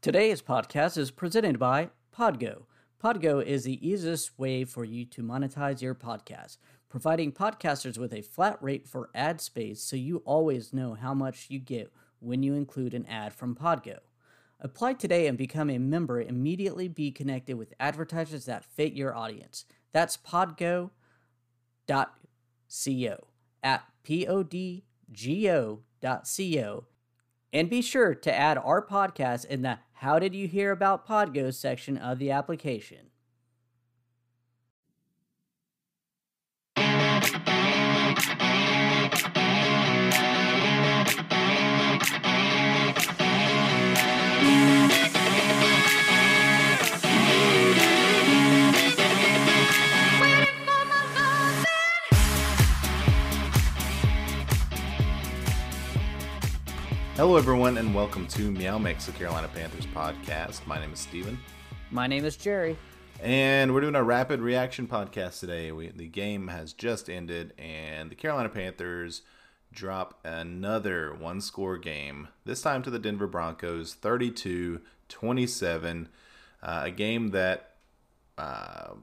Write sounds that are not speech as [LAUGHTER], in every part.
Today's podcast is presented by Podgo. Podgo is the easiest way for you to monetize your podcast, providing podcasters with a flat rate for ad space so you always know how much you get when you include an ad from Podgo. Apply today and become a member. Immediately be connected with advertisers that fit your audience. That's podgo.co at podgo.co. And be sure to add our podcast in the How Did You Hear About Podgo section of the application. Hello, everyone, and welcome to Meow Mix, the Carolina Panthers podcast. My name is Steven. My name is Jerry. And we're doing a rapid reaction podcast today. We, the game has just ended, and the Carolina Panthers drop another one score game, this time to the Denver Broncos, 32 27. Uh, a game that uh,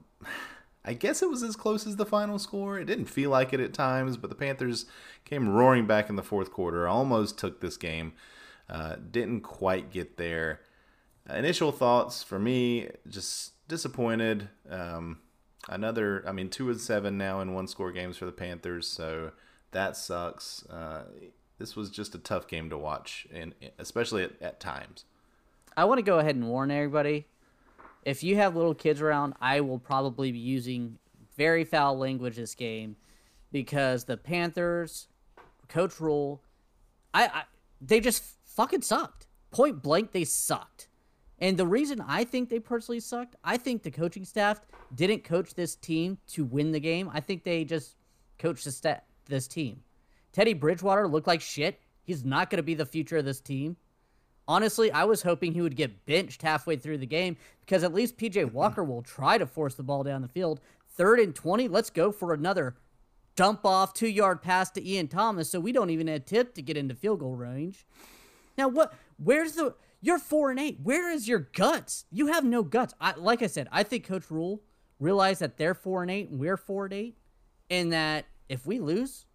I guess it was as close as the final score. It didn't feel like it at times, but the Panthers came roaring back in the fourth quarter, almost took this game, uh, didn't quite get there. initial thoughts for me, just disappointed. Um, another, I mean, two and seven now in one score games for the Panthers, so that sucks. Uh, this was just a tough game to watch, and especially at, at times. I want to go ahead and warn everybody if you have little kids around, I will probably be using very foul language this game because the Panthers, Coach Rhule, I, I they just fucking sucked. Point blank, they sucked. And the reason I think they personally sucked, I think the coaching staff didn't coach this team to win the game. I think they just coached sta- this team. Teddy Bridgewater looked like shit. He's not going to be the future of this team. Honestly, I was hoping he would get benched halfway through the game because at least PJ mm-hmm. Walker will try to force the ball down the field. Third and 20, let's go for another dump off two yard pass to Ian Thomas so we don't even attempt to get into field goal range. Now, what, where's the, you're four and eight. Where is your guts? You have no guts. I, like I said, I think Coach Rhule realized that they're four and eight and we're four and eight, and that if we lose,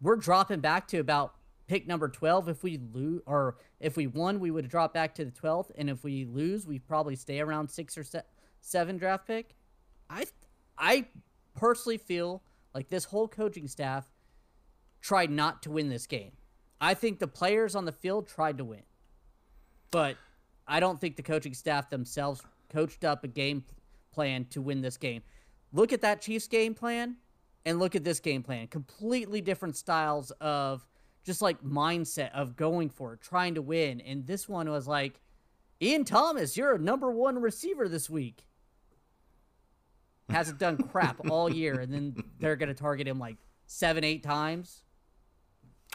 we're dropping back to about pick number 12 if we lose or if we won we would drop back to the 12th and if we lose we probably stay around 6 or se- 7 draft pick. I i personally feel like this whole coaching staff tried not to win this game. I think the players on the field tried to win but i don't think the coaching staff themselves coached up a game plan to win this game. Look at that chiefs game plan and look at this game plan. Completely different styles of just like mindset of going for it, trying to win. And this one was like, Ian Thomas, you're a number one receiver this week. Hasn't done crap [LAUGHS] all year, and then they're gonna target him like seven, eight times.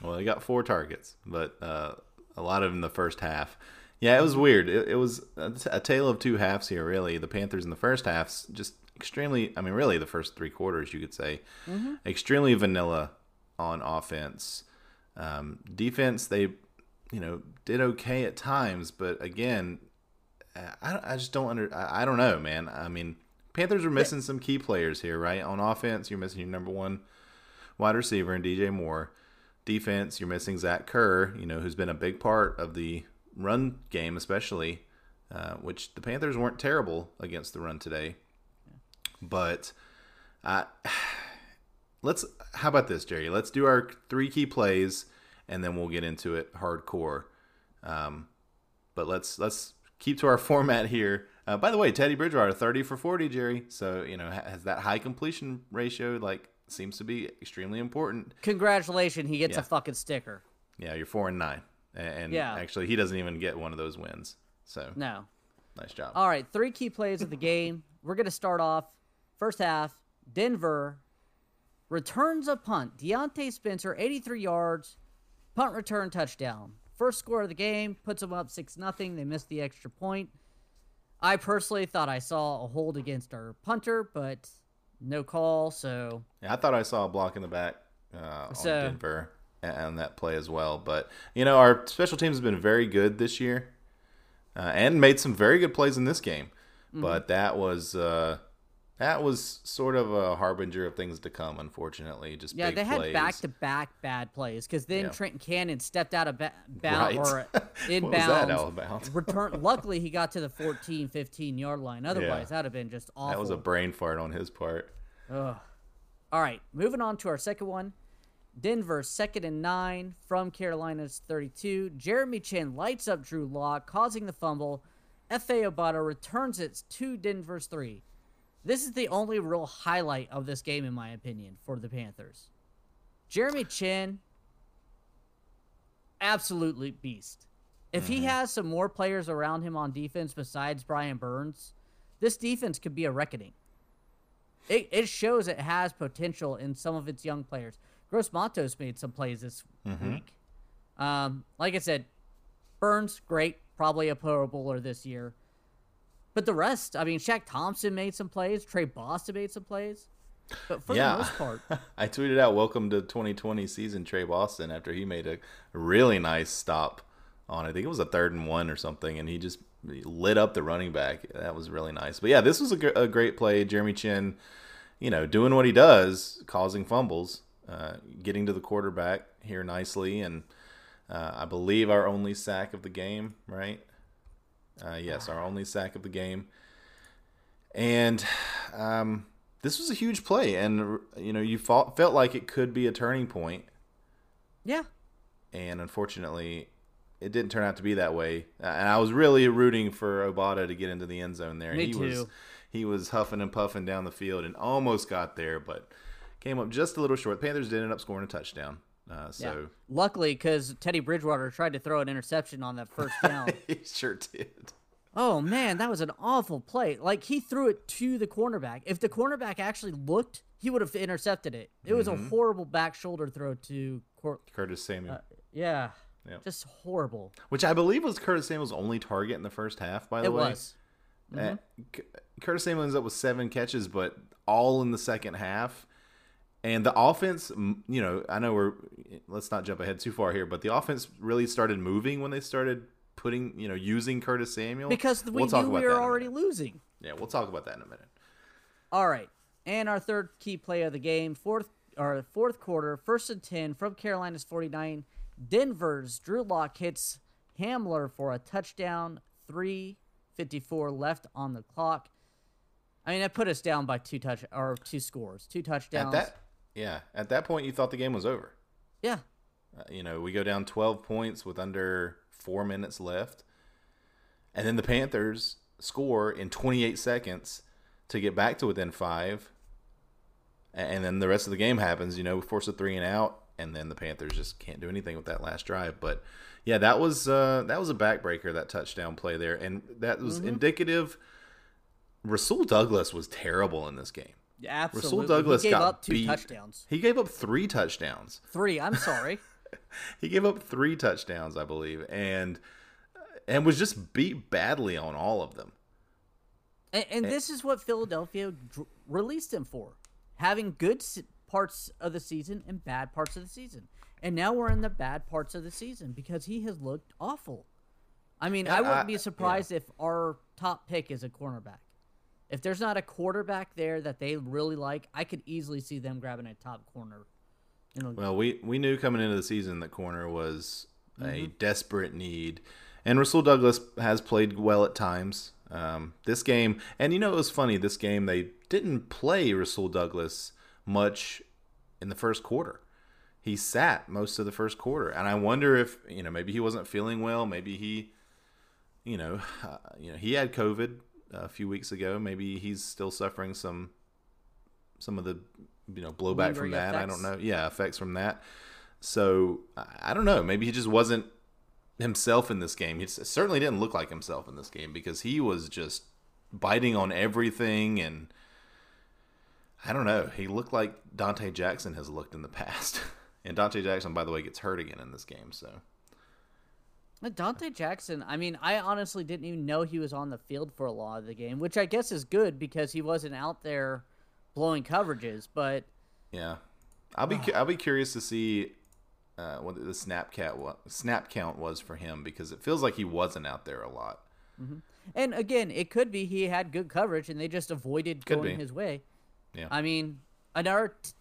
Well, he got four targets, but uh, a lot of in the first half. Yeah, it was weird. It, it was a tale of two halves here, really. The Panthers in the first half just extremely, I mean, really the first three quarters, you could say, mm-hmm. extremely vanilla on offense. Um, defense, they, you know, did okay at times, but again, I, I just don't under, I, I don't know, man. I mean, Panthers are missing some key players here, right? On offense, you're missing your number one wide receiver in DJ Moore. Defense, you're missing Zach Kerr, you know, who's been a big part of the run game, especially, uh, which the Panthers weren't terrible against the run today. But uh, let's how about this, Jerry? Let's do our three key plays, and then we'll get into it hardcore. Um, but let's let's keep to our [LAUGHS] format here. Uh, by the way, Teddy Bridgewater, thirty for forty, Jerry. So you know has that high completion ratio. Like seems to be extremely important. Congratulations, he gets yeah. a fucking sticker. Yeah, you're four and nine, and yeah. actually he doesn't even get one of those wins. So no, nice job. All right, three key plays of the game. We're gonna start off first half. Denver returns a punt. Diontae Spencer, 83 yards, punt return touchdown. First score of the game, puts them up 6 0. They missed the extra point. I personally thought I saw a hold against our punter, but no call, so. Yeah, I thought I saw a block in the back uh, so, on Denver and that play as well. But, you know, our special teams have been very good this year. uh, and made some very good plays in this game. Mm-hmm. But that was uh, that was sort of a harbinger of things to come. Unfortunately, just Yeah, they had back to back bad plays because then Yeah. Trenton Cannon stepped out of ba- bound Right. or [LAUGHS] What was inbounds. that, out of [LAUGHS] return. Luckily, he got to the 14, 15 yard line. Otherwise, Yeah. that'd have been just awful. That was a brain fart on his part. Ugh. All right, moving on to our second one. Denver, second and nine from Carolina's 32. Jeremy Chinn lights up Drew Lock, causing the fumble. Efe Obada returns it to Denver's three. This is the only real highlight of this game, in my opinion, for the Panthers. Jeremy Chinn, absolutely beast. If he has some more players around him on defense besides Brian Burns, this defense could be a reckoning it, it shows it has potential in some of its young players. Gross Matos made some plays this week. Um, like I said, Burns, great, probably a Pro Bowler this year. But the rest, I mean, Shaq Thompson made some plays. Tre Boston made some plays. But for yeah, the most part, [LAUGHS] I tweeted out "Welcome to 2020 season, Tre Boston" after he made a really nice stop on. I think it was a third and one or something, and he just lit up the running back. That was really nice. But yeah, this was a, a great play. Jeremy Chinn, you know, doing what he does, causing fumbles, uh, getting to the quarterback here nicely, and uh, I believe our only sack of the game, right? Uh, yes, our only sack of the game. And um, this was a huge play, and you know, you felt felt like it could be a turning point, yeah, and unfortunately, it didn't turn out to be that way. Uh, And I was really rooting for Obada to get into the end zone there. Me he was too. he was huffing and puffing down the field and almost got there, but came up just a little short. Panthers did end up scoring a touchdown. Uh, so yeah. Luckily, because Teddy Bridgewater tried to throw an interception on that first down. [LAUGHS] he sure did. Oh man, that was an awful play. Like he threw it to the cornerback. If the cornerback actually looked, he would have intercepted it. It was Mm-hmm. a horrible back shoulder throw to cor- Curtis Samuel, yeah. Yep. Just horrible. which I believe was Curtis Samuel's only target in the first half. By the It way, was. Uh, C- Curtis Samuel ends up with seven catches, but all in the second half. And the offense, you know, I know we're let's not jump ahead too far here, but the offense really started moving when they started putting, you know, using Curtis Samuel Because we We'll knew we were already losing. Yeah, we'll talk about that in a minute. All right. And our third key play of the game, fourth or fourth quarter, first and ten from Carolina's 49. Denver's Drew Lock hits Hamler for a touchdown. 354 left on the clock. I mean, that put us down by two touch or two scores, two At touchdowns. that, yeah, at that point, you thought the game was over. yeah. Uh, you know, we go down 12 points with under four minutes left. And then the Panthers score in 28 seconds to get back to within five. And then the rest of the game happens. You know, we force a three and out, and then the Panthers just can't do anything with that last drive. But yeah, that was uh, that was a backbreaker. That touchdown play there, and that was indicative. Rasul Douglas was terrible in this game. Absolutely. Rasul Douglas he gave up two beat. touchdowns. He gave up three touchdowns. Three. I'm sorry. [LAUGHS] He gave up three touchdowns, I believe, and and was just beat badly on all of them. And, and this is what Philadelphia released him for having good s- parts of the season and bad parts of the season. And now we're in the bad parts of the season because he has looked awful. I mean, I Yeah, wouldn't be surprised if our top pick is a cornerback. If there's not a quarterback there that they really like, I could easily see them grabbing a top corner. You know, Well, we we knew coming into the season that corner was a Mm-hmm. desperate need, and Rasul Douglas has played well at times. Um, this game, and you know, it was funny. This game they didn't play Rasul Douglas much in the first quarter. He sat most of the first quarter, and I wonder if you know maybe he wasn't feeling well. Maybe he, you know, uh, [LAUGHS] you know, he had COVID a few weeks ago. Maybe he's still suffering some some of the you know blowback from that. I don't know. Yeah, effects from that. So I don't know. Maybe he just wasn't himself in this game. He certainly didn't look like himself in this game because he was just biting on everything and I don't know. He looked like Donte Jackson has looked in the past. [LAUGHS] And Donte Jackson, by the way, gets hurt again in this game. So Donte Jackson, I mean, I honestly didn't even know he was on the field for a lot of the game, which I guess is good because he wasn't out there blowing coverages. But yeah, I'll be I'll be curious to see uh, what the snap count wa- snap count was for him because it feels like he wasn't out there a lot. And again, it could be he had good coverage and they just avoided Could going be. his way. Yeah. I mean, another t-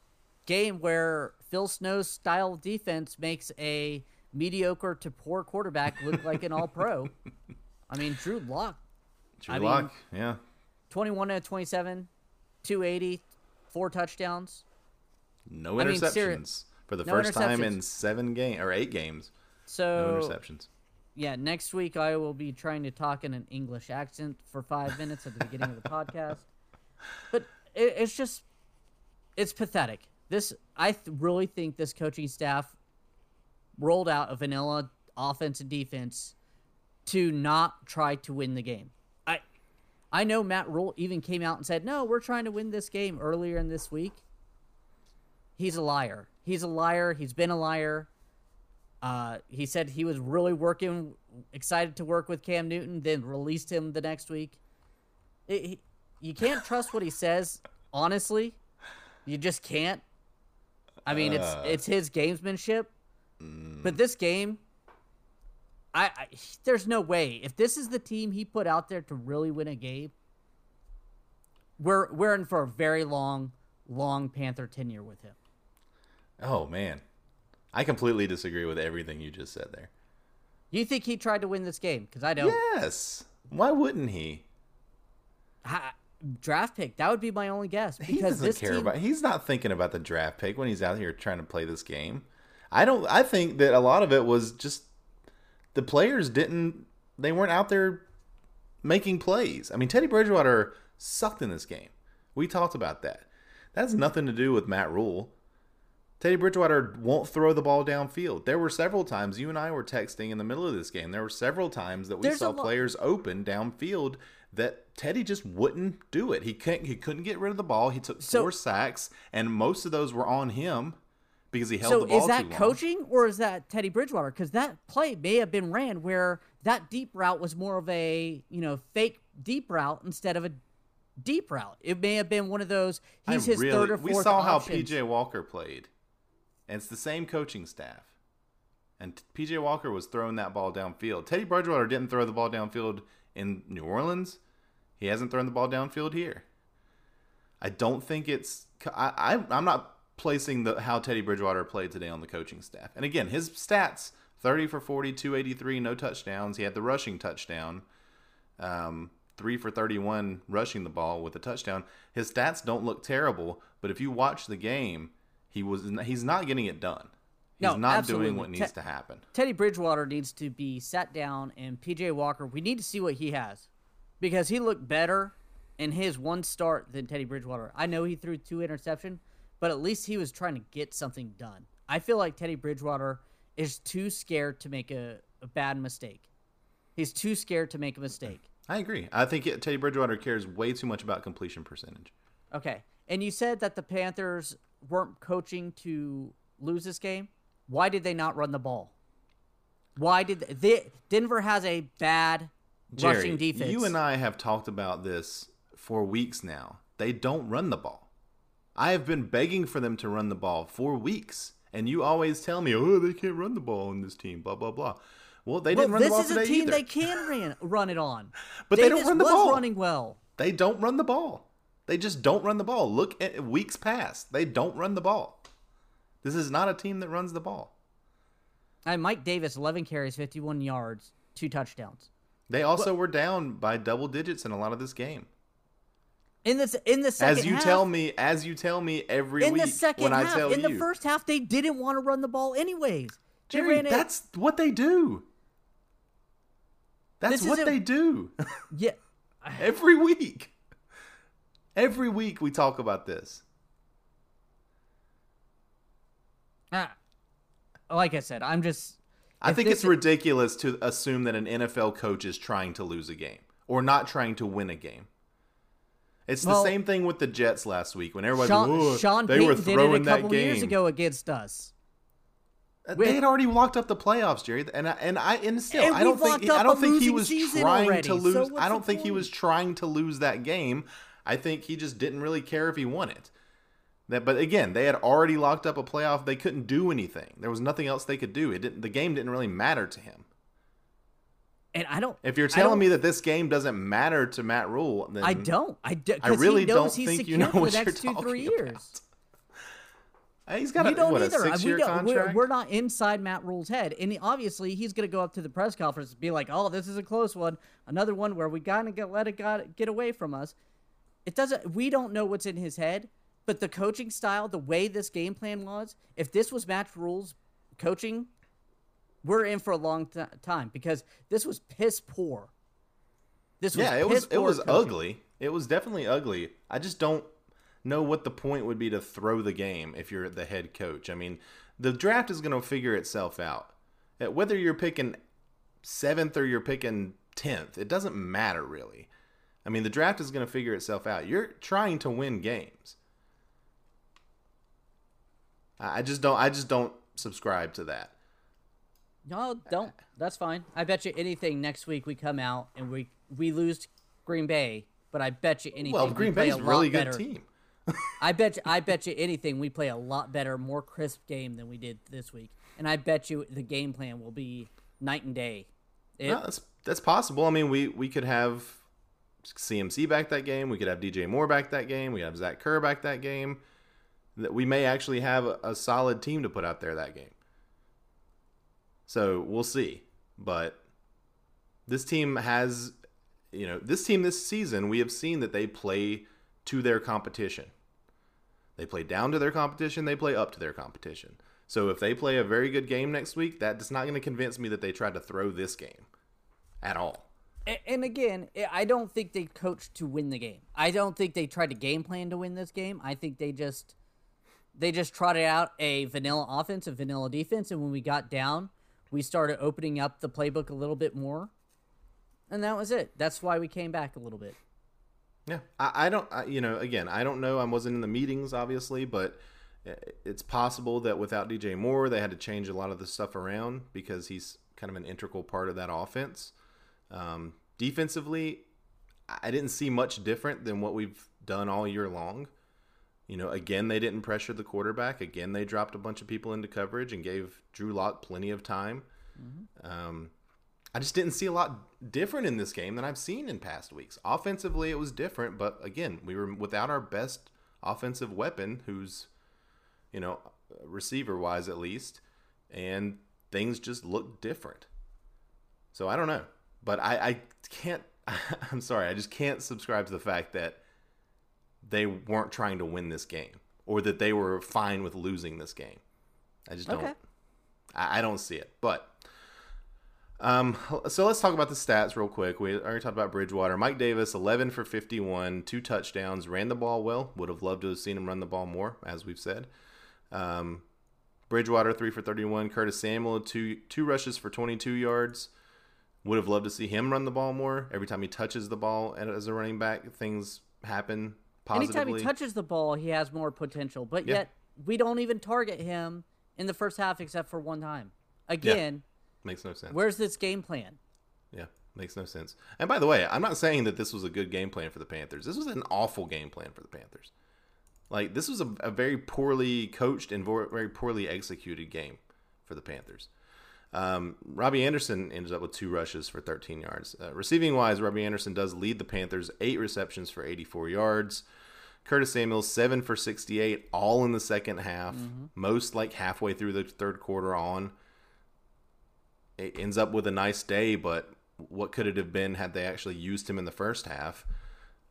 game where Phil Snow's style defense makes a mediocre to poor quarterback look like an all pro. I mean, Drew Lock, Drew I mean- Lock, yeah. 21 to 27, 280, four touchdowns. No I mean, interceptions seri- for the no first time in seven game or eight games. No So, interceptions. yeah, next week I will be trying to talk in an English accent for five minutes at the beginning of the podcast. But it, it's just, it's pathetic. This, I th- really think this coaching staff rolled out a vanilla offense and defense to not try to win the game. I, I know Matt Rhule even came out and said, "No, we're trying to win this game earlier in this week." He's a liar. He's a liar. He's been a liar. Uh, he said he was really working, excited to work with Cam Newton, then released him the next week. It, he, you can't trust what he says, honestly. You just can't. I mean, it's Uh. it's his gamesmanship. But this game, I, I there's no way if this is the team he put out there to really win a game. We're we're in for a very long, long Panther tenure with him. Oh man, I completely disagree with everything you just said there. You think he tried to win this game? Because I don't. Yes. Why wouldn't he? Ha- draft pick. That would be my only guess. He doesn't this care team, about. He's not thinking about the draft pick when he's out here trying to play this game. I don't. I think that a lot of it was just the players didn't. They weren't out there making plays. I mean, Teddy Bridgewater sucked in this game. We talked about that. That has nothing to do with Matt Rhule. Teddy Bridgewater won't throw the ball downfield. There were several times you and I were texting in the middle of this game. There were several times that we There's saw players open downfield that Teddy just wouldn't do it. He couldn't. He couldn't get rid of the ball. He took So- four sacks, and most of those were on him because he held So the ball is that coaching or is that Teddy Bridgewater? Because that play may have been ran where that deep route was more of a you know fake deep route instead of a deep route. It may have been one of those. I He's his really- third or fourth. We saw how. PJ Walker played, and it's the same coaching staff. And PJ Walker was throwing that ball downfield. Teddy Bridgewater didn't throw the ball downfield in New Orleans. He hasn't thrown the ball downfield here. I don't think it's. I, I I'm not placing the how Teddy Bridgewater played today on the coaching staff. And again, his stats: thirty for 40, 283, no touchdowns. He had the rushing touchdown um, three for 31 rushing the ball with a touchdown. His stats don't look terrible, but if you watch the game, he was he's not getting it done. He's No, not absolutely. doing what Te- needs to happen. Teddy Bridgewater needs to be sat down, and PJ Walker. We need to see what he has because he looked better in his one start than Teddy Bridgewater. I know he threw two interception, but at least he was trying to get something done. I feel like Teddy Bridgewater is too scared to make a, a bad mistake. He's too scared to make a mistake. I agree. I think Teddy Bridgewater cares way too much about completion percentage. Okay. And you said that the Panthers weren't coaching to lose this game. Why did they not run the ball? Why did they, Denver has a bad Jerry, rushing defense? you and I have talked about this for weeks now. They don't run the ball. I have been begging for them to run the ball for weeks, and you always tell me, "Oh, they can't run the ball in this team." Blah blah blah. Well, they well, didn't run the ball today this is a team either. they can ran, run it on. [LAUGHS] But they don't run the was ball. running well. They don't run the ball. They just don't run the ball. Look at weeks past. They don't run the ball. This is not a team that runs the ball. And Mike Davis, 11 carries, 51 yards, two touchdowns. They also were down by double digits in a lot of this game. In this, in the second As you half, tell me, as you tell me every in week the second when half, I tell in you, the first half, they didn't want to run the ball anyways. Jerry, that's what they do. That's what they do yeah. [LAUGHS] every week. Every week we talk about this. Ah, like I said, I'm just. I think it's ridiculous to assume that an NFL coach is trying to lose a game or not trying to win a game. It's Well, the same thing with the Jets last week when everybody Sean, "Oh, Sean they Payton were did throwing it a that couple game. years ago against us. Uh, with- they had already locked up the playoffs, Jerry, and I, and I and still And I don't think locked I don't think he was trying already, to lose. what's I don't think he was trying to lose that game. I think he just didn't really care if he won it. That, but again, they had already locked up a playoff. They couldn't do anything. There was nothing else they could do. It didn't. The game didn't really matter to him. And I don't. If you're telling me that this game doesn't matter to Matt Rhule, then I don't. I, do, I really he don't think you secure know what for the you're next two, talking three about. years. He's got You a, don't what, either. we don't, we're, we're not inside Matt Rhule's head, and he- obviously he's going to go up to the press conference and be like, "Oh, this is a close one. Another one where we gotta get let it got, get away from us." It doesn't. We don't know what's in his head, but the coaching style, the way this game plan was, if this was Matt Rhule's coaching, we're in for a long t- time because this was piss poor. This was yeah, it was it was coaching. ugly. It was definitely ugly. I just don't know what the point would be to throw the game if you're the head coach. I mean, the draft is going to figure itself out. Uh, Whether you're picking seventh or you're picking tenth, it doesn't matter really. I mean, the draft is going to figure itself out. You're trying to win games. I I just don't. I just don't subscribe to that. No, don't. That's fine. I bet you anything next week we come out and we we lose to Green Bay, but I bet you anything. Well, Green play Bay's a a really good better. team. [LAUGHS] I bet you, I bet you anything we play a lot better, more crisp game than we did this week, and I bet you the game plan will be night and day. It, No, that's that's possible. I mean, we we could have CMC back that game. We could have DJ Moore back that game. We have Zach Kerr back that game. That we may actually have a, a solid team to put out there that game. So we'll see. But this team has, you know, this team this season we have seen that they play to their competition. They play down to their competition. They play up to their competition. So if they play a very good game next week, that's not going to convince me that they tried to throw this game at all. And again, I- don't think they coached to win the game. I don't think they tried to game plan to win this game. I think they just they just trotted out a vanilla offense, a vanilla defense, and when we got down, we started opening up the playbook a little bit more, and that was it. That's why we came back a little bit. Yeah, I, I don't, I, you know, again, I don't know. I wasn't in the meetings, obviously, but it's possible that without DJ Moore, they had to change a lot of the stuff around because he's kind of an integral part of that offense. Um, defensively, I didn't see much different than what we've done all year long. You know, again, they didn't pressure the quarterback. Again, they dropped a bunch of people into coverage and gave Drew Lock plenty of time. Um, I just didn't see a lot different in this game than I've seen in past weeks. Offensively, it was different, but again, we were without our best offensive weapon, who's, you know, receiver wise at least, and things just looked different. So I don't know, but I, I can't. [LAUGHS] I'm sorry, I just can't subscribe to the fact that they weren't trying to win this game or that they were fine with losing this game. I just don't. Okay. I, I don't see it, but. Um, so let's talk about the stats real quick. We already talked about Bridgewater. Mike Davis, 11 for 51, two touchdowns, ran the ball well. Would have loved to have seen him run the ball more, as we've said. Um, Bridgewater, 3 for 31. Curtis Samuel, two, two rushes for 22 yards. Would have loved to see him run the ball more. Every time he touches the ball as a running back, things happen positively. Anytime he touches the ball, he has more potential. But Yeah. yet, we don't even target him in the first half except for one time. Again, Makes no sense. where's this game plan? Yeah, makes no sense. And by the way, I'm not saying that this was a good game plan for the Panthers. This was an awful game plan for the Panthers. Like this was a, a very poorly coached and very poorly executed game for the Panthers. Um, Robbie Anderson ends up with two rushes for 13 yards. Uh, receiving wise, Robbie Anderson does lead the Panthers, eight receptions for 84 yards. Curtis Samuels seven for 68, all in the second half. Most like halfway through the third quarter on it ends up with a nice day, but what could it have been had they actually used him in the first half?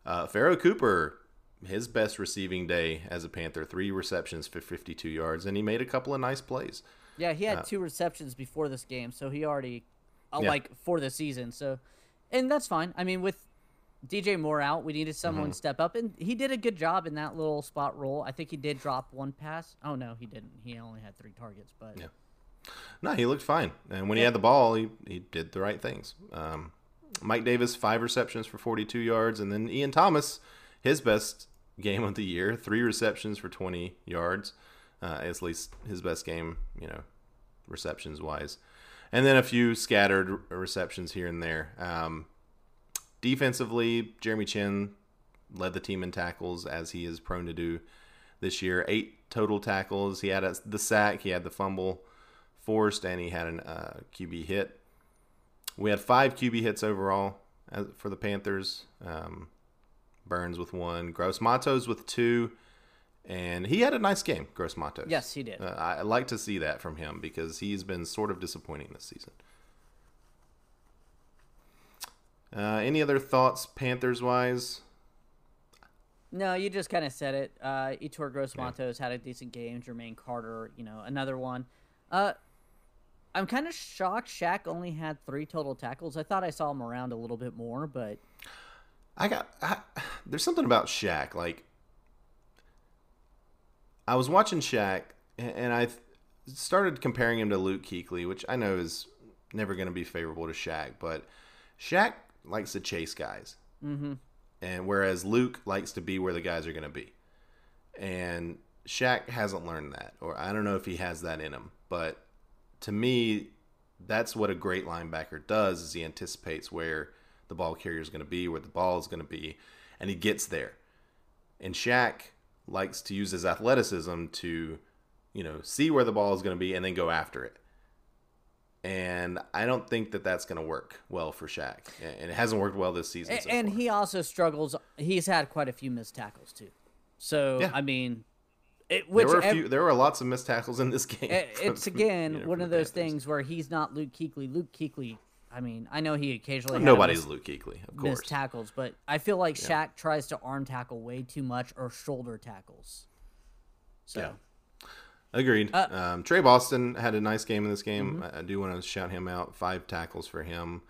Uh, Pharoh Cooper, his best receiving day as a Panther, three receptions for 52 yards, and he made a couple of nice plays. Yeah, he had two receptions before this game, so he already, uh, Yeah. like, for the season. So, and that's fine. I mean, with DJ Moore out, we needed someone to step up, and he did a good job in that little spot role. I think he did drop one pass. Oh, no, he didn't. He only had three targets, but. Yeah. No, he looked fine, and when he had the ball, he, he did the right things. Um, Mike Davis, five receptions for 42 yards, and then Ian Thomas, his best game of the year, three receptions for 20 yards, uh, at least his best game, you know, receptions wise, and then a few scattered receptions here and there. Um, defensively, Jeremy Chinn led the team in tackles as he is prone to do this year. Eight total tackles. He had a, the sack, he had the fumble forced, and he had a uh, QB hit. We had five QB hits overall as, for the Panthers. Um, Burns with one, Gross Matos with two, and he had a nice game. Gross Matos. Yes, he did. Uh, I like to see that from him because he's been sort of disappointing this season. Uh, any other thoughts, Panthers wise? No, you just kind of said it. Uh, Yetur Gross Matos had a decent game. Jermaine Carter, you know, another one. Uh, I'm kind of shocked Shaq only had three total tackles. I thought I saw him around a little bit more, but I got I, [SIGHS] there's something about Shaq. Like I was watching Shaq, and I started comparing him to Luke Kuechly, which I know is never going to be favorable to Shaq, but Shaq likes to chase guys, mm-hmm. and whereas Luke likes to be where the guys are going to be, and Shaq hasn't learned that, or I don't know if he has that in him, but to me, that's what a great linebacker does: is he anticipates where the ball carrier is going to be, where the ball is going to be, and he gets there. And Shaq likes to use his athleticism to, you know, see where the ball is going to be and then go after it. And I don't think that that's going to work well for Shaq, and it hasn't worked well this season. So and far. he also struggles. He's had quite a few missed tackles too. So Yeah. I mean, it, which there were a few, there were lots of missed tackles in this game. it- [LAUGHS] it's for, again you know, one of those Panthers. things where he's not Luke Kuechly. Luke Kuechly. I mean, I know he occasionally a Nobody's Luke Kuechly, of course. missed tackles, but I feel like Shaq tries to arm tackle way too much or shoulder tackles. So Yeah. Agreed. Uh, um, Tre Boston had a nice game in this game. Mm-hmm. I, do want to shout him out. Five tackles for him,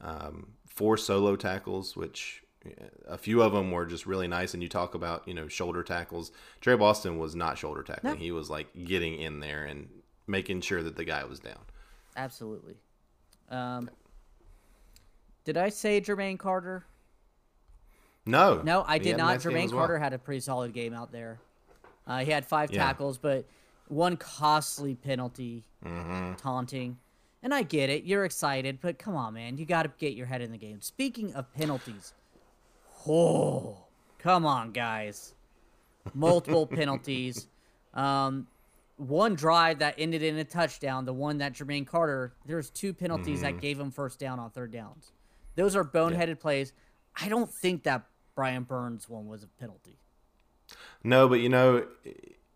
um, four solo tackles, which a few of them were just really nice. And you talk about you know shoulder tackles. Tre Boston was not shoulder tackling. No. He was like getting in there and making sure that the guy was down. absolutely. Um, did I say Jermaine Carter? No, No, I did not. Jermaine well. Carter had a pretty solid game out there. Uh, he had five Yeah. tackles, but one costly penalty, Mm-hmm. taunting. And I get it. You're excited, but come on, man. You got to get your head in the game. Speaking of penalties, oh, come on, guys. Multiple [LAUGHS] penalties. Um, one drive that ended in a touchdown, the one that Jermaine Carter, there's two penalties Mm-hmm. that gave him first down on third downs. Those are boneheaded plays. I don't think that Brian Burns one was a penalty. No, but you know,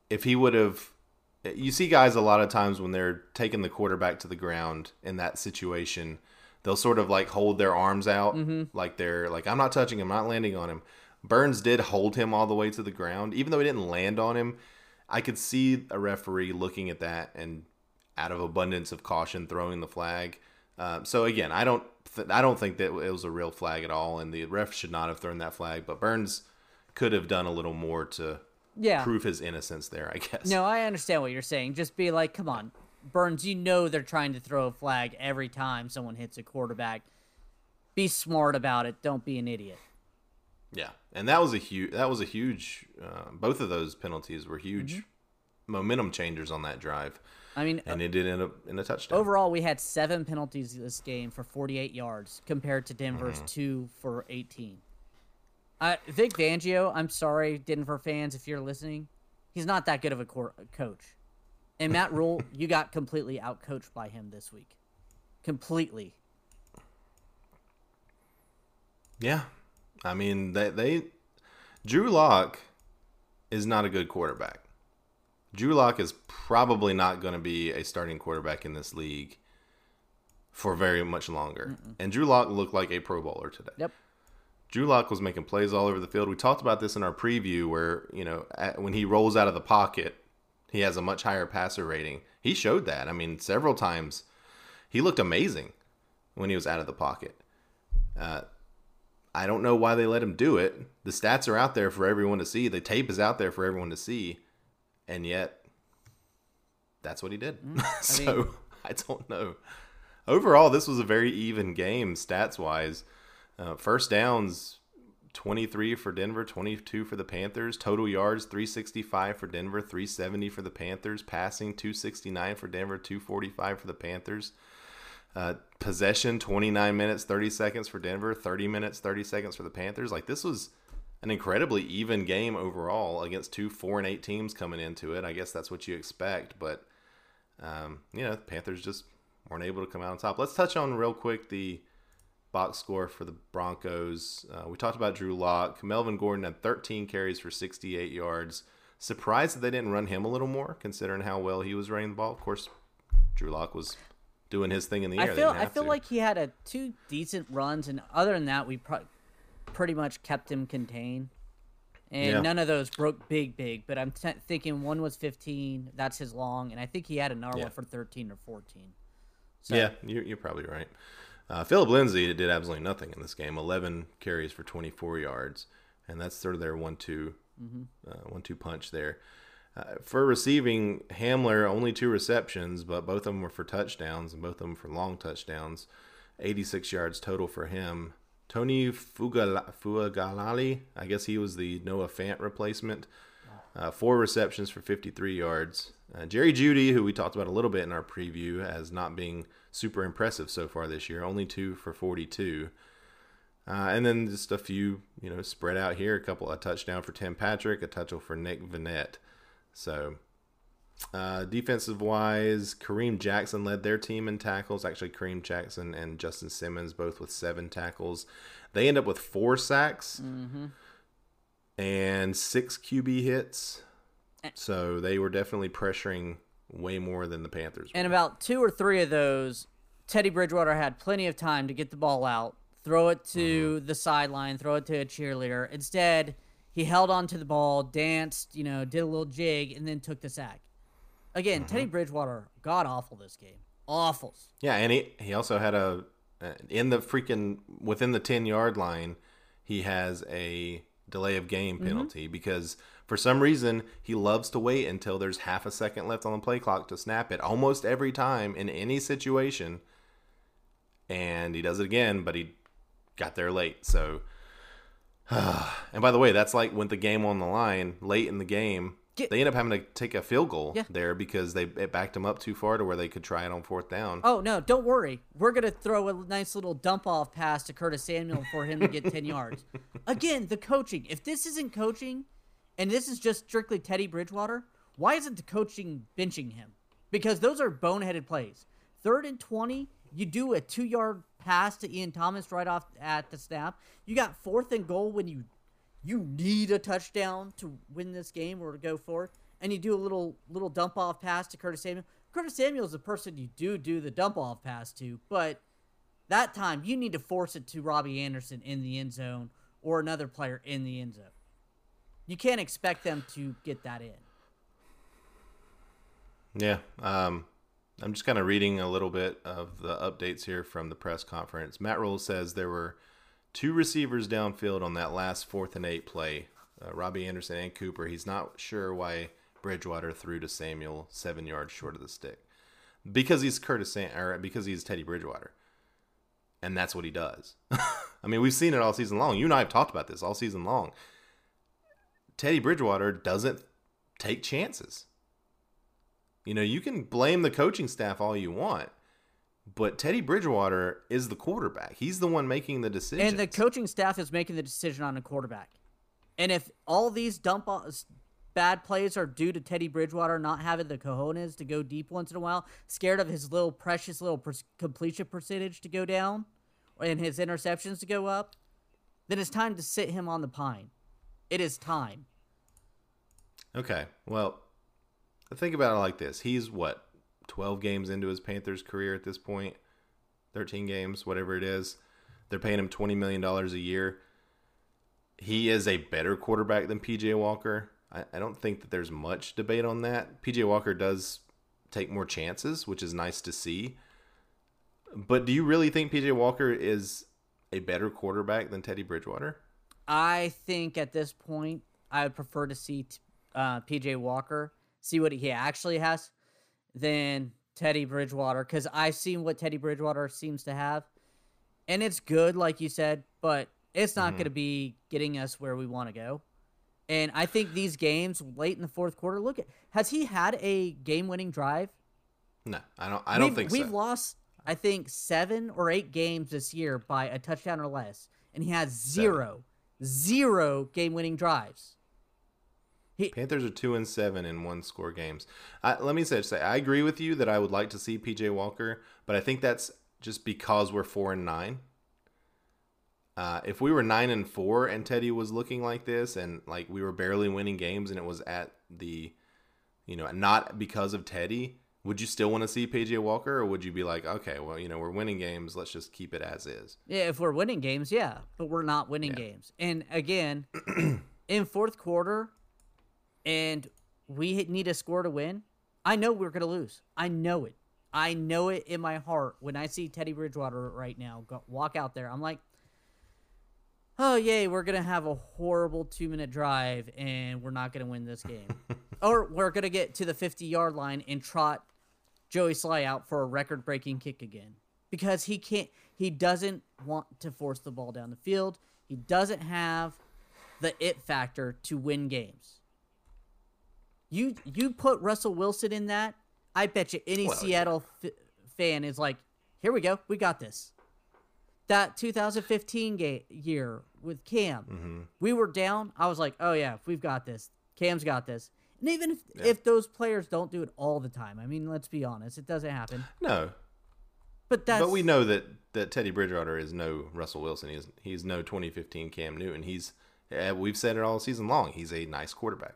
if he would have, you see guys a lot of times when they're taking the quarterback to the ground in that situation, they'll sort of like hold their arms out, like they're like, I'm not touching him, I'm not landing on him. Burns did hold him all the way to the ground, even though he didn't land on him. I could see a referee looking at that and, out of abundance of caution, throwing the flag. Um, so again, I don't, th- I don't think that it was a real flag at all, and the ref should not have thrown that flag. But Burns could have done a little more to Yeah. prove his innocence there, I guess. No, I understand what you're saying. Just be like, come on, Burns, you know they're trying to throw a flag every time someone hits a quarterback. Be smart about it. Don't be an idiot. Yeah, and that was a huge. That was a huge. Uh, both of those penalties were huge Mm-hmm. momentum changers on that drive, I mean, and it did end up in a touchdown. overall, we had seven penalties this game for 48 yards compared to Denver's Mm-hmm. two for 18. Uh, Vic Fangio, I'm sorry, Denver fans, if you're listening, he's not that good of a cor- coach. And Matt [LAUGHS] Rhule, you got completely outcoached by him this week. Completely. Yeah, I mean they they Drew Lock is not a good quarterback. Drew Lock is probably not going to be a starting quarterback in this league for very much longer. And Drew Lock looked like a Pro Bowler today. Yep. Drew Lock was making plays all over the field. We talked about this in our preview, where you know at, when he rolls out of the pocket, he has a much higher passer rating. He showed that. I mean, several times he looked amazing when he was out of the pocket. Uh, I don't know why they let him do it. The stats are out there for everyone to see. The tape is out there for everyone to see, and yet that's what he did. [LAUGHS] so I don't know. Overall, this was a very even game stats wise. Uh, first downs, 23 for Denver, 22 for the Panthers. Total yards, 365 for Denver, 370 for the Panthers. Passing, 269 for Denver, 245 for the Panthers. Uh, possession, 29 minutes, 30 seconds for Denver, 30 minutes, 30 seconds for the Panthers. Like, this was an incredibly even game overall against two 4 and 8 teams coming into it. I guess that's what you expect, but, um, you know, the Panthers just weren't able to come out on top. Let's touch on real quick the box score for the Broncos. Uh, we talked about Drew Lock. Melvin Gordon had 13 carries for 68 yards. Surprised that they didn't run him a little more, considering how well he was running the ball. Of course, Drew Lock was doing his thing in the air. I feel I feel to. like he had a two decent runs, and other than that, we pro- pretty much kept him contained. And yeah. none of those broke big, big. But I'm t- thinking one was 15. That's his long, and I think he had another yeah. one for 13 or 14. So. Yeah, you're, you're probably right. Uh, Phillip Lindsay did absolutely nothing in this game. 11 carries for 24 yards, and that's sort of their one-two, mm-hmm. uh, one-two punch there. Uh, for receiving, Hamler only two receptions, but both of them were for touchdowns and both of them for long touchdowns. 86 yards total for him. Tony Fuagalali, I guess he was the Noah Fant replacement. Uh, four receptions for 53 yards. Uh, Jerry Jeudy, who we talked about a little bit in our preview as not being super impressive so far this year, only two for 42. Uh, and then just a few, you know, spread out here. A couple, a touchdown for Tim Patrick, a touchdown for Nick Vannett. So, uh, defensive wise, Kareem Jackson led their team in tackles. Actually, Kareem Jackson and Justin Simmons both with seven tackles. They end up with four sacks mm-hmm. and six QB hits. Eh. So they were definitely pressuring way more than the Panthers. Were. And about two or three of those, Teddy Bridgewater had plenty of time to get the ball out, throw it to mm-hmm. the sideline, throw it to a cheerleader. Instead, he held on to the ball, danced, you know, did a little jig, and then took the sack. Again, mm-hmm. Teddy Bridgewater, god awful this game, awful. Yeah, and he he also had a in the freaking within the ten yard line, he has a delay of game mm-hmm. penalty mm-hmm. because for some reason he loves to wait until there's half a second left on the play clock to snap it almost every time in any situation, and he does it again, but he got there late, so [SIGHS] and by the way, that's like when the game on the line late in the game. Get, they end up having to take a field goal yeah. there because they it backed them up too far to where they could try it on fourth down. Oh no, don't worry. We're gonna throw a nice little dump off pass to Curtis Samuel for him to get [LAUGHS] ten yards. Again, the coaching. If this isn't coaching, and this is just strictly Teddy Bridgewater, why isn't the coaching benching him? Because those are boneheaded plays. Third and twenty, you do a two yard pass to Ian Thomas right off at the snap. You got fourth and goal when you you need a touchdown to win this game or to go forward, and you do a little little dump off pass to Curtis Samuel. Curtis Samuel is the person you do do the dump off pass to, but that time you need to force it to Robbie Anderson in the end zone or another player in the end zone. You can't expect them to get that in. Yeah, um, I'm just kind of reading a little bit of the updates here from the press conference. Matt Rhule says there were two receivers downfield on that last fourth and eight play, uh, Robbie Anderson and Cooper. He's not sure why Bridgewater threw to Samuel seven yards short of the stick because he's Curtis or because he's Teddy Bridgewater, and that's what he does. [LAUGHS] I mean, we've seen it all season long. You and I have talked about this all season long. Teddy Bridgewater doesn't take chances. You know, you can blame the coaching staff all you want, but Teddy Bridgewater is the quarterback. He's the one making the decision. And the coaching staff is making the decision on a quarterback. And if all these dump bad plays are due to Teddy Bridgewater not having the cojones to go deep once in a while, scared of his little precious little per- completion percentage to go down and his interceptions to go up, then it's time to sit him on the pine. It is time. Okay. Well, think about it like this: he's what twelve games into his Panthers career at this point, thirteen games, whatever it is. They're paying him twenty million dollars a year. He is a better quarterback than PJ Walker. I, I don't think that there's much debate on that. PJ Walker does take more chances, which is nice to see. But do you really think PJ Walker is a better quarterback than Teddy Bridgewater? I think at this point, I would prefer to see uh, PJ Walker see what he actually has than Teddy Bridgewater because I've seen what Teddy Bridgewater seems to have, and it's good, like you said, but it's not mm-hmm. going to be getting us where we want to go. And I think these games late in the fourth quarter. Look at has he had a game-winning drive? No, I don't. I don't we've, think we've so. lost. I think seven or eight games this year by a touchdown or less, and he has zero, zero game-winning drives. He- Panthers are two and seven in one score games. I, let me say, say, I agree with you that I would like to see PJ Walker, but I think that's just because we're four and nine. Uh, if we were nine and four and Teddy was looking like this, and like we were barely winning games, and it was at the, you know, not because of Teddy, would you still want to see PJ Walker, or would you be like, okay, well, you know, we're winning games, let's just keep it as is? Yeah, if we're winning games, yeah, but we're not winning games. And again, [CLEARS THROAT] in fourth quarter, and we need a score to win. I know we're gonna lose. I know it. I know it in my heart. When I see Teddy Bridgewater right now go, walk out there, I'm like, oh yay, we're gonna have a horrible two minute drive, and we're not gonna win this game, [LAUGHS] or we're gonna get to the 50 yard line and trot Joey Slye out for a record breaking kick again because he can't he doesn't want to force the ball down the field. He doesn't have the it factor to win games. You you put Russell Wilson in that, I bet you any Well, Seattle f- fan is like, "Here we go. We got this." That 2015 ga- year with Cam, Mm-hmm. we were down. I was like, "Oh yeah, we've got this. Cam's got this." And even if, if those players don't do it all the time, I mean, let's be honest, it doesn't happen. No, But that's but we know that that Teddy Bridgewater is no Russell Wilson. He's he's no 2015 Cam Newton. He's eh, we've said it all season long. He's a nice quarterback,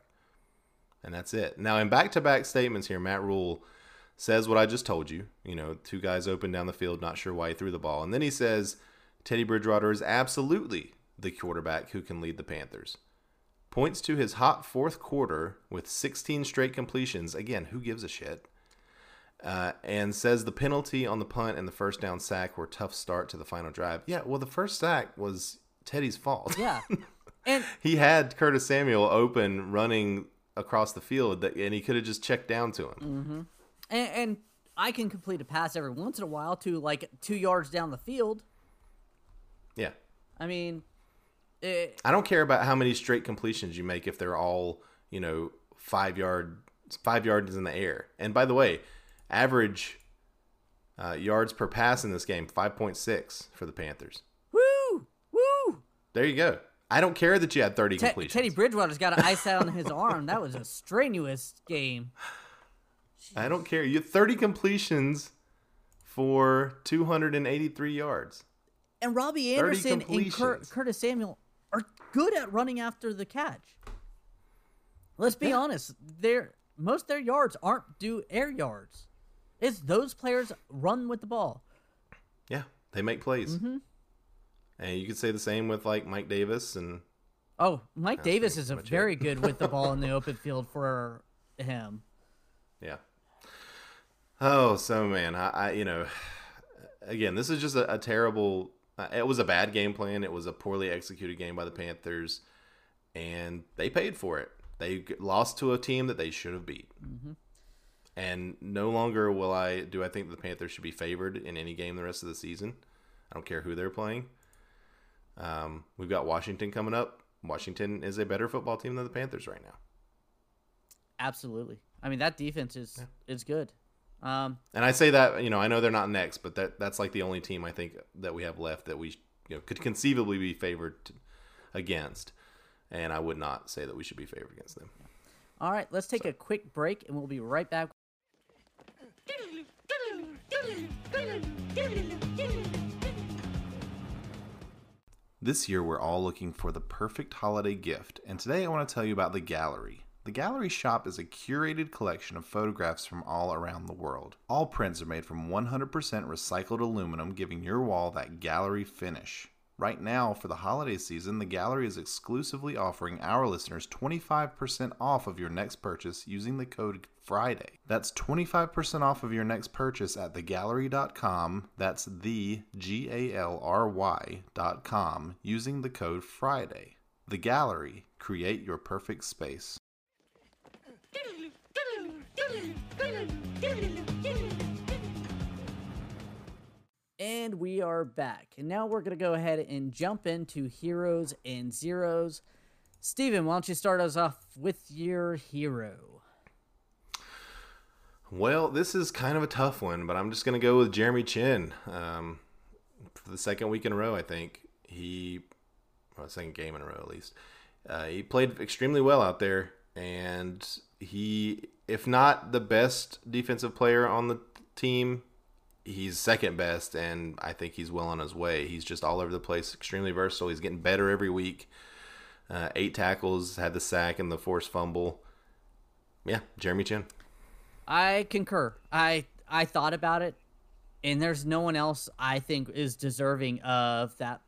and that's it. Now in back-to-back statements here, Matt Rhule says what I just told you. You know, two guys open down the field, not sure why he threw the ball, and then he says Teddy Bridgewater is absolutely the quarterback who can lead the Panthers. Points to his hot fourth quarter with 16 straight completions. Again, who gives a shit? uh, and says the penalty on the punt and the first down sack were tough start to the final drive. Yeah, well, the first sack was Teddy's fault. yeah. [LAUGHS] And he had Curtis Samuel open running across the field, that, and he could have just checked down to him. and, and I can complete a pass every once in a while to like two yards down the field. Yeah, I mean, it, I don't care about how many straight completions you make if they're all you know five yard five yards in the air. And by the way, average uh, yards per pass in this game five point six for the Panthers. woo, woo. There you go. I don't care that you had thirty Te- completions. Teddy Bridgewater's got an ice out on his arm. That was a strenuous game. I don't care. You had 30 completions for 283 yards. And Robbie Anderson and Cur- Curtis Samuel are good at running after the catch. Let's be honest, their most of their yards aren't due air yards. It's those players run with the ball. Yeah, they make plays. Mm-hmm. And you could say the same with like Mike Davis and Oh, Mike Davis is a much it. very good with the [LAUGHS] ball in the open field for him. yeah. Oh, so man, I, I you know, again, this is just a, a terrible. Uh, it was a bad game plan. It was a poorly executed game by the Panthers, and they paid for it. They lost to a team that they should have beat. And no longer will I do I think the Panthers should be favored in any game the rest of the season. I don't care who they're playing. Um, we've got Washington coming up. Washington is a better football team than the Panthers right now. Absolutely. I mean that defense is is good. Um, And I say that you know I know they're not next, but that that's like the only team I think that we have left that we you know could conceivably be favored to, against, and I would not say that we should be favored against them. all right, let's take a quick break and we'll be right back. This year, we're all looking for the perfect holiday gift, and today I want to tell you about the Gallery. The Gallery Shop is a curated collection of photographs from all around the world. All prints are made from 100% recycled aluminum, giving your wall that gallery finish. Right now, for the holiday season, the gallery is exclusively offering our listeners 25% off of your next purchase using the code FRIDAY. That's 25% off of your next purchase at thegallery.com. That's the G A L R Y.com using the code FRIDAY. The Gallery, create your perfect space. [LAUGHS] And we are back. And now we're going to go ahead and jump into heroes and zeros. Steven, why don't you start us off with your hero? Well, this is kind of a tough one, but I'm just going to go with Jeremy Chinn. Um, for the second week in a row, I think he, well, second game in a row at least, uh, he played extremely well out there, and he, if not the best defensive player on the team, he's second best, and I think he's well on his way. He's just all over the place, extremely versatile. He's getting better every week. Uh, eight tackles, had the sack and the forced fumble. Yeah, Jeremy Chinn. I concur. I I thought about it, and there's no one else I think is deserving of that,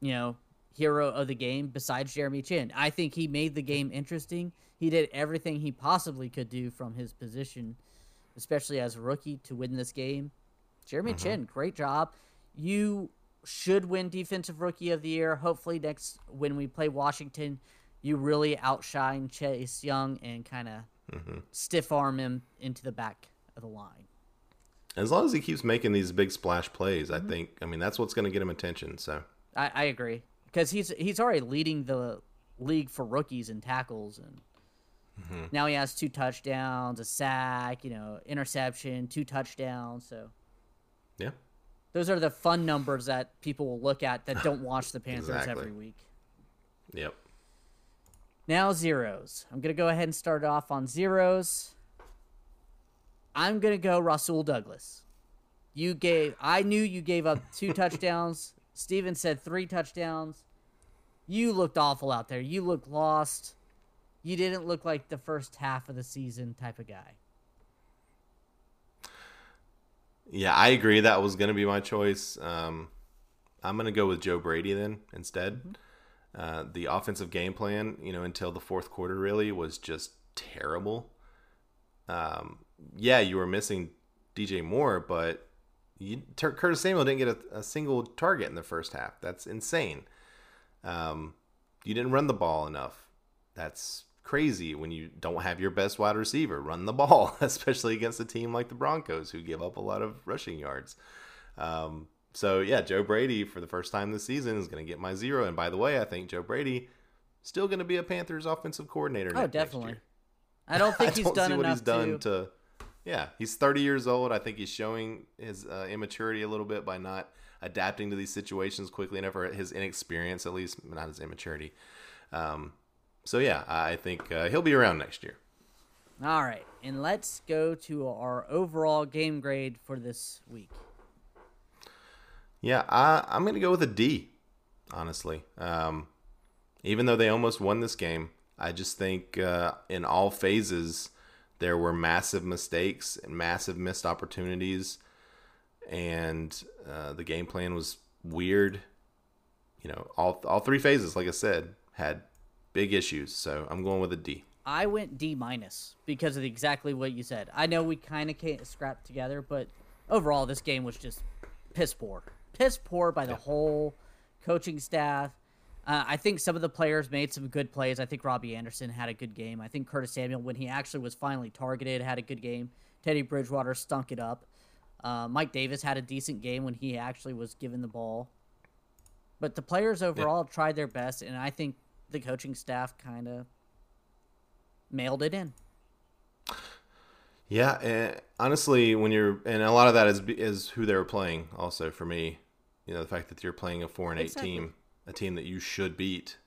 you know, hero of the game besides Jeremy Chinn. I think he made the game interesting. He did everything he possibly could do from his position, especially as a rookie, to win this game. Jeremy mm-hmm. Chinn, great job. You should win Defensive Rookie of the Year. Hopefully, next when we play Washington, you really outshine Chase Young and kind of mm-hmm. stiff arm him into the back of the line. As long as he keeps making these big splash plays, mm-hmm. I think. I mean, that's what's going to get him attention. So I, I agree because he's he's already leading the league for rookies and tackles, and mm-hmm. now he has two touchdowns, a sack, you know, interception, two touchdowns. So yeah, those are the fun numbers that people will look at that don't watch the [SIGHS] Panthers exactly. every week. Yep. Now zeros. I'm gonna go ahead and start off on zeros. I'm gonna go Rasul Douglas. You gave. I knew you gave up two [LAUGHS] touchdowns. Steven said three touchdowns. You looked awful out there. You looked lost. You didn't look like the first half of the season type of guy. Yeah, I agree. That was going to be my choice. Um, I'm going to go with Joe Brady then instead. Mm-hmm. Uh, the offensive game plan, you know, until the fourth quarter really was just terrible. Um, yeah, you were missing DJ Moore, but you, Curtis Samuel didn't get a, a, single target in the first half. That's insane. Um, you didn't run the ball enough. That's crazy when you don't have your best wide receiver run the ball, [LAUGHS] especially against a team like the Broncos who give up a lot of rushing yards. Um, so yeah, Joe Brady for the first time this season is going to get my zero. And by the way, I think Joe Brady still going to be a Panthers offensive coordinator. Oh, definitely. I don't think [LAUGHS] he's done enough he's done to... to. Yeah, he's 30 years old. I think he's showing his uh, immaturity a little bit by not adapting to these situations quickly enough, or his inexperience at least, not his immaturity. Um, so yeah, I think uh, he'll be around next year. All right, and let's go to our overall game grade for this week. Yeah, I, I'm going to go with a D, honestly. Um, even though they almost won this game, I just think uh, in all phases there were massive mistakes and massive missed opportunities, and uh, the game plan was weird. You know, all all three phases, like I said, had big issues. So I'm going with a D. I went D minus because of exactly what you said. I know we kind of can't scrap together, but overall, this game was just piss poor piss poor by the yeah. whole coaching staff. Uh, I think some of the players made some good plays. I think Robbie Anderson had a good game. I think Curtis Samuel, when he actually was finally targeted, had a good game. Teddy Bridgewater stunk it up. Uh, Mike Davis had a decent game when he actually was given the ball. But the players overall yeah. tried their best, and I think the coaching staff kind of mailed it in. Yeah, and honestly, when you're and a lot of that is is who they were playing. Also, for me, you know, the fact that you're playing a four and eight exactly. team, a team that you should beat,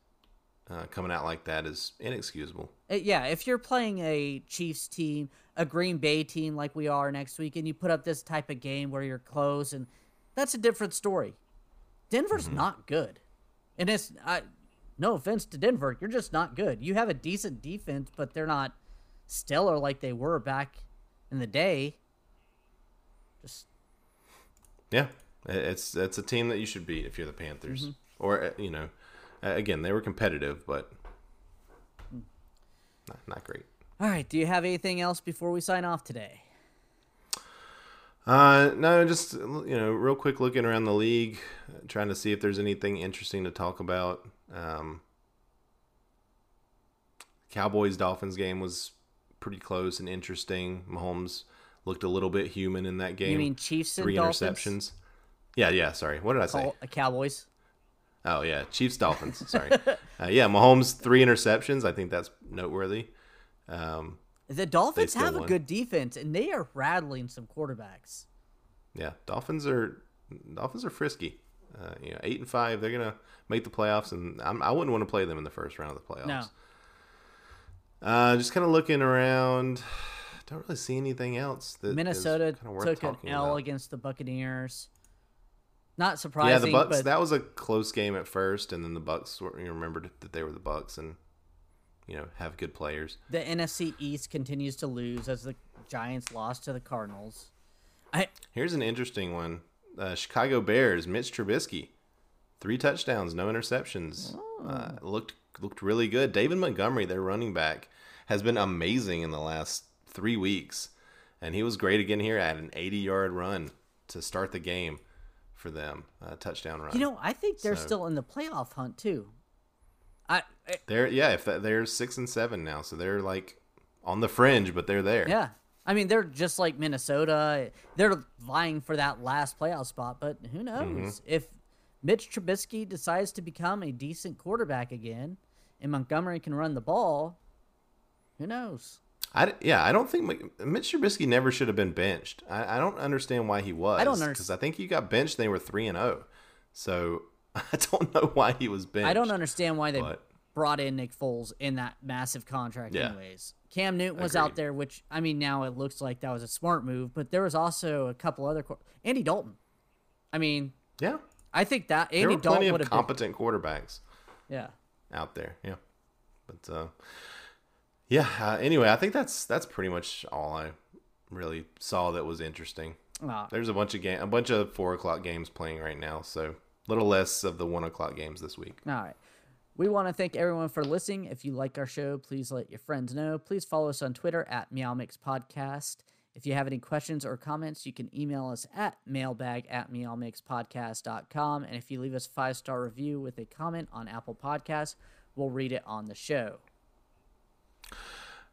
uh, coming out like that is inexcusable. Uh, yeah, if you're playing a Chiefs team, a Green Bay team like we are next week, and you put up this type of game where you're close, and that's a different story. Denver's mm-hmm. not good, and it's I, no offense to Denver, you're just not good. You have a decent defense, but they're not stellar like they were back in the day. Just yeah, it's it's a team that you should beat if you're the Panthers, mm-hmm. or uh, you know, again they were competitive, but not, not great. All right, do you have anything else before we sign off today? Uh, no, just you know, real quick looking around the league, trying to see if there's anything interesting to talk about. Um, Cowboys Dolphins game was pretty close and interesting. Mahomes looked a little bit human in that game. You mean Chiefs Three interceptions. Yeah, yeah. Sorry, what did I say? Call, Cowboys. Oh yeah, Chiefs Dolphins. [LAUGHS] sorry. uh, yeah, Mahomes three interceptions. I think that's noteworthy. Um, the Dolphins have won. a good defense, and they are rattling some quarterbacks. Yeah, Dolphins are Dolphins are frisky. Uh, you know, eight and five, they're gonna make the playoffs, and I'm, I would not want to play them in the first round of the playoffs. No. Uh, just kind of looking around. [SIGHS] Don't really see anything else. That Minnesota took an L about. against the Buccaneers. Not surprising, Yeah, the Bucs. but That was a close game at first, and then the Bucs. were- You remembered that they were the Bucs, and you know have good players. the NFC East continues to lose as the Giants lost to the Cardinals. I Here's an interesting one: uh, Chicago Bears. Mitch Trubisky, three touchdowns, no interceptions. Uh, looked looked really good. David Montgomery, their running back, has been amazing in the last three weeks, and he was great again here at an 80 yard run to start the game for them, a touchdown run. you know I think they're So- still in the playoff hunt too. I, I they're yeah, if that, they're six and seven now, so they're like on the fringe, but they're there. yeah. I mean, they're just like Minnesota. They're vying for that last playoff spot, but who knows Mm-hmm. if Mitch Trubisky decides to become a decent quarterback again, and Montgomery can run the ball. Who knows? I, yeah, I don't think Mitch Trubisky never should have been benched. I, I don't understand why he was. I don't underst- because I think he got benched. They were three and zero, so [LAUGHS] I don't know why he was benched. I don't understand why they but- brought in Nick Foles in that massive contract, Yeah. anyways. Cam Newton was out there, which I mean, now it looks like that was a smart move, but there was also a couple other. Andy Dalton. I mean, Yeah, I think that there Andy were Dalton would have been. competent quarterbacks Yeah. out there. Yeah, but uh, yeah. Uh, anyway, I think that's that's pretty much all I really saw that was interesting. Uh, There's a bunch of game, a bunch of four o'clock games playing right now, so a little less of the one o'clock games this week. all right. We want to thank everyone for listening. If you like our show, please let your friends know. Please follow us on Twitter at Meowmix Podcast. If you have any questions or comments, you can email us at mailbag at meowmixpodcast.com. And if you leave us a five star review with a comment on Apple Podcasts, we'll read it on the show.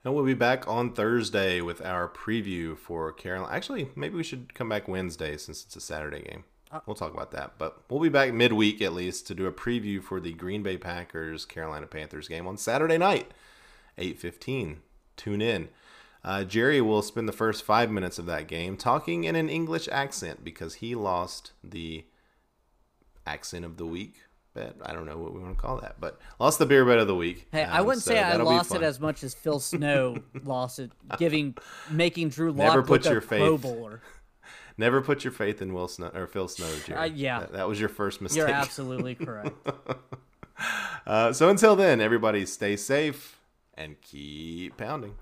And we'll be back on Thursday with our preview for Carolina. Actually, maybe we should come back Wednesday since it's a Saturday game. We'll talk about that. But we'll be back midweek at least to do a preview for the Green Bay Packers Carolina Panthers game on Saturday night, 8:15. Tune in. Uh, Jerry will spend the first five minutes of that game talking in an English accent because he lost the accent of the week bet. I don't know what we want to call that, but lost the beer bet of the week. Hey, I Um, wouldn't so say I lost it as much as Phil Snow [LAUGHS] lost it, giving making Drew Lock Never put look a your Pro faith. Bowler. Never put your faith in Will Snow or Phil Snow, Jerry. Uh, yeah. that, that was your first mistake. You're absolutely correct. [LAUGHS] Uh, so until then, everybody stay safe and keep pounding.